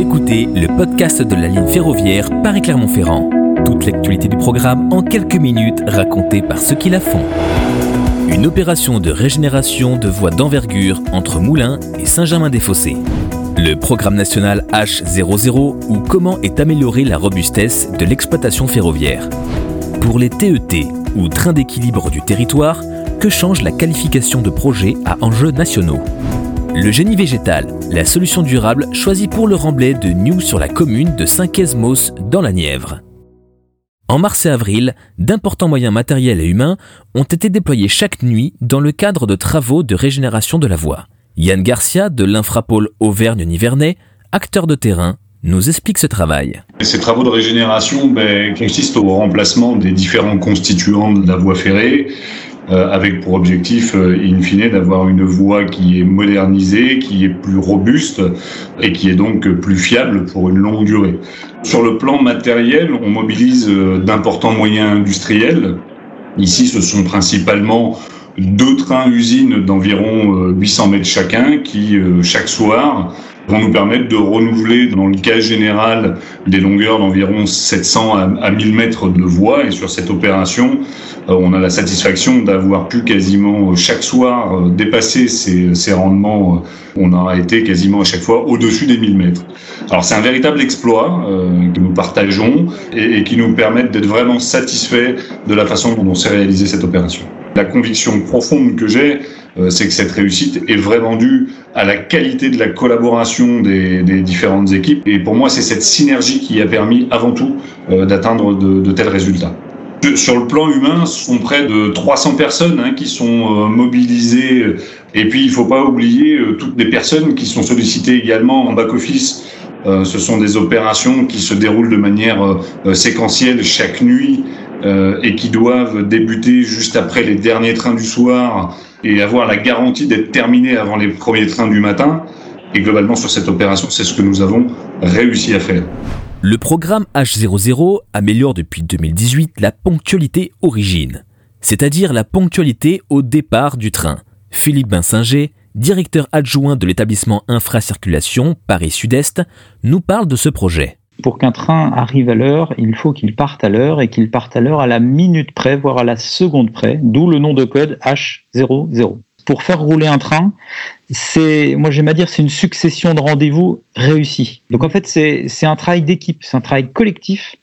Écoutez le podcast de la ligne ferroviaire Paris-Clermont-Ferrand. Toute l'actualité du programme en quelques minutes racontée par ceux qui la font. Une opération de régénération de voies d'envergure entre Moulins et Saint-Germain-des-Fossés. Le programme national H00 ou comment est améliorée la robustesse de l'exploitation ferroviaire. Pour les TET e ou trains d'équilibre du territoire, que change la qualification de projet à enjeux nationaux? Le génie végétal, la solution durable choisie pour le remblai de New sur la commune de Saint-Quesmos dans la Nièvre. En mars et avril, d'importants moyens matériels et humains ont été déployés chaque nuit dans le cadre de travaux de régénération de la voie. Yann Garcia de l'Infrapôle Auvergne-Nivernais, acteur de terrain, nous explique ce travail. Ces travaux de régénération ben, consistent au remplacement des différents constituants de la voie ferrée avec pour objectif, euh, in fine, d'avoir une voie qui est modernisée, qui est plus robuste et qui est donc plus fiable pour une longue durée. Sur le plan matériel, on mobilise euh, d'importants moyens industriels. Ici, ce sont principalement deux trains-usines d'environ 800 mètres chacun qui, chaque soir, vont nous permettre de renouveler, dans le cas général, des longueurs d'environ 700 à 1000 mètres de voie. Et sur cette opération, euh, on a la satisfaction d'avoir pu quasiment euh, chaque soir euh, dépasser ces, rendements. On a été quasiment à chaque fois au-dessus des 1000 mètres. Alors c'est un véritable exploit que nous partageons et, qui nous permettent d'être vraiment satisfaits de la façon dont on s'est réalisé cette opération. La conviction profonde que j'ai, c'est que cette réussite est vraiment due à la qualité de la collaboration des, différentes équipes. Et pour moi, c'est cette synergie qui a permis avant tout d'atteindre de tels résultats. Sur le plan humain, ce sont près de 300 personnes hein, qui sont euh, mobilisées. Et puis, il ne faut pas oublier euh, toutes les personnes qui sont sollicitées également en back-office. Euh, ce sont des opérations qui se déroulent de manière séquentielle chaque nuit et qui doivent débuter juste après les derniers trains du soir et avoir la garantie d'être terminées avant les premiers trains du matin. Et globalement, sur cette opération, c'est ce que nous avons réussi à faire. Le programme H00 améliore depuis 2018 la ponctualité origine, c'est-à-dire la ponctualité au départ du train. Philippe Binsinger, directeur adjoint de l'établissement Infracirculation Paris Sud-Est, nous parle de ce projet. Pour qu'un train arrive à l'heure, il faut qu'il parte à l'heure et qu'il parte à l'heure à la minute près, voire à la seconde près, d'où le nom de code H00 pour faire rouler un train, c'est, moi j'aime à dire, c'est une succession de rendez-vous réussis. Donc en fait, c'est un travail d'équipe, c'est un travail collectif.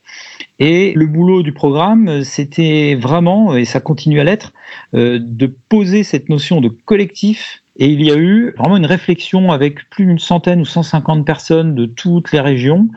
Et le boulot du programme, c'était vraiment, et ça continue à l'être, euh, de poser cette notion de collectif. Et il y a eu vraiment une réflexion avec plus d'une centaine ou 150 personnes de toutes les régions.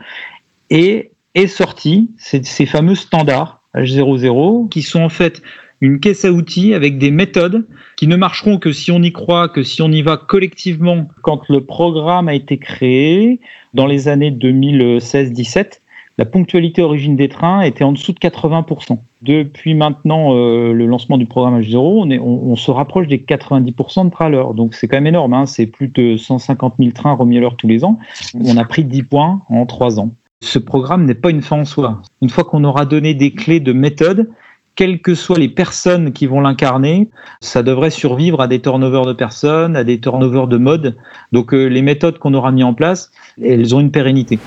Et est sorti ces, fameux standards H00 qui sont en fait une caisse à outils avec des méthodes qui ne marcheront que si on y croit, que si on y va collectivement. Quand le programme a été créé, dans les années 2016-17, la ponctualité origine des trains était en dessous de 80%. Depuis maintenant euh, le lancement du programme H0, on, est, on, se rapproche des 90% de trains à l'heure. Donc c'est quand même énorme, hein. c'est plus de 150 000 trains remis à l'heure tous les ans. On a pris 10 points en 3 ans. Ce programme n'est pas une fin en soi. Une fois qu'on aura donné des clés de méthode, quelles que soient les personnes qui vont l'incarner, ça devrait survivre à des turnovers de personnes, à des turnovers de mode. Donc euh, les méthodes qu'on aura mis en place, elles ont une pérennité.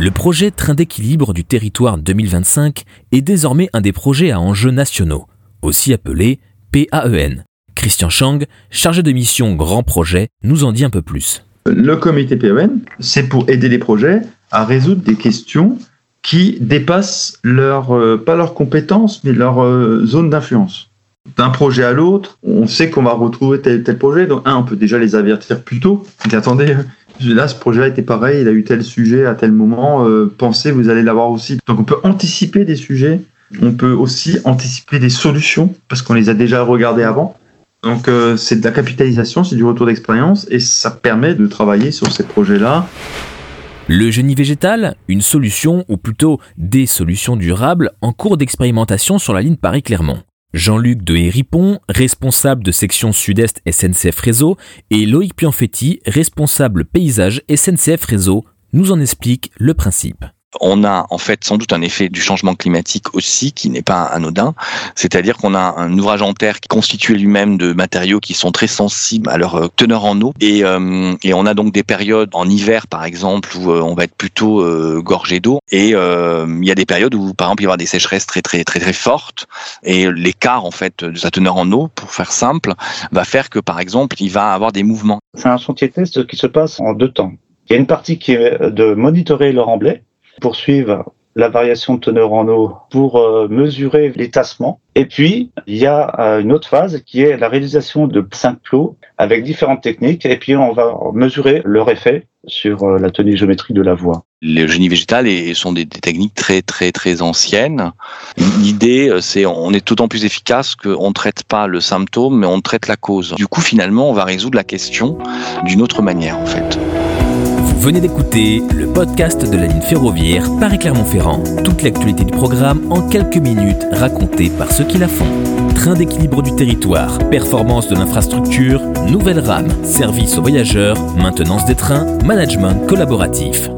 Le projet Train d'équilibre du territoire 2025 est désormais un des projets à enjeux nationaux, aussi appelé PAEN. Christian Chang, chargé de mission Grand Projet, nous en dit un peu plus. Le comité PAEN, c'est pour aider les projets à résoudre des questions qui dépassent leur, euh, pas leurs compétences, mais leur euh, zone d'influence. D'un projet à l'autre, on sait qu'on va retrouver tel tel projet. Donc, un, on peut déjà les avertir plus tôt. attendez, là, ce projet-là était pareil, il a eu tel sujet à tel moment. Euh, pensez, vous allez l'avoir aussi. Donc, on peut anticiper des sujets. On peut aussi anticiper des solutions parce qu'on les a déjà regardées avant. Donc, c'est de la capitalisation, c'est du retour d'expérience et ça permet de travailler sur ces projets-là le génie végétal, une solution, ou plutôt des solutions durables, en cours d'expérimentation sur la ligne Paris-Clermont. Jean-Luc de Héripon, responsable de section sud-est SNCF Réseau, et Loïc Pianfetti, responsable paysage SNCF Réseau, nous en expliquent le principe. On a en fait sans doute un effet du changement climatique aussi qui n'est pas anodin, c'est-à-dire qu'on a un ouvrage en terre qui constitué lui-même de matériaux qui sont très sensibles à leur euh, teneur en eau et, euh, et on a donc des périodes en hiver par exemple où euh, on va être plutôt gorgé d'eau et il y a des périodes où par exemple il va y avoir des sécheresses très très très très fortes et l'écart en fait de sa teneur en eau pour faire simple va faire que par exemple il va avoir des mouvements. C'est un chantier test qui se passe en deux temps. Il y a une partie qui est de monitorer le remblai poursuivre la variation de teneur en eau pour euh, mesurer les tassements. Et puis, il y a euh, une autre phase qui est la réalisation de cinq plots avec différentes techniques. Et puis, on va mesurer leur effet sur euh, la tenue géométrique de la voie. Les génies végétales sont des, techniques très très très anciennes. L'idée, c'est on est d'autant plus efficace qu'on ne traite pas le symptôme, mais on traite la cause. Du coup, finalement, on va résoudre la question d'une autre manière, en fait. Venez d'écouter le podcast de la ligne ferroviaire Paris-Clermont-Ferrand. Toute l'actualité du programme en quelques minutes racontée par ceux qui la font. Train d'équilibre du territoire, performance de l'infrastructure, nouvelle rame, service aux voyageurs, maintenance des trains, management collaboratif.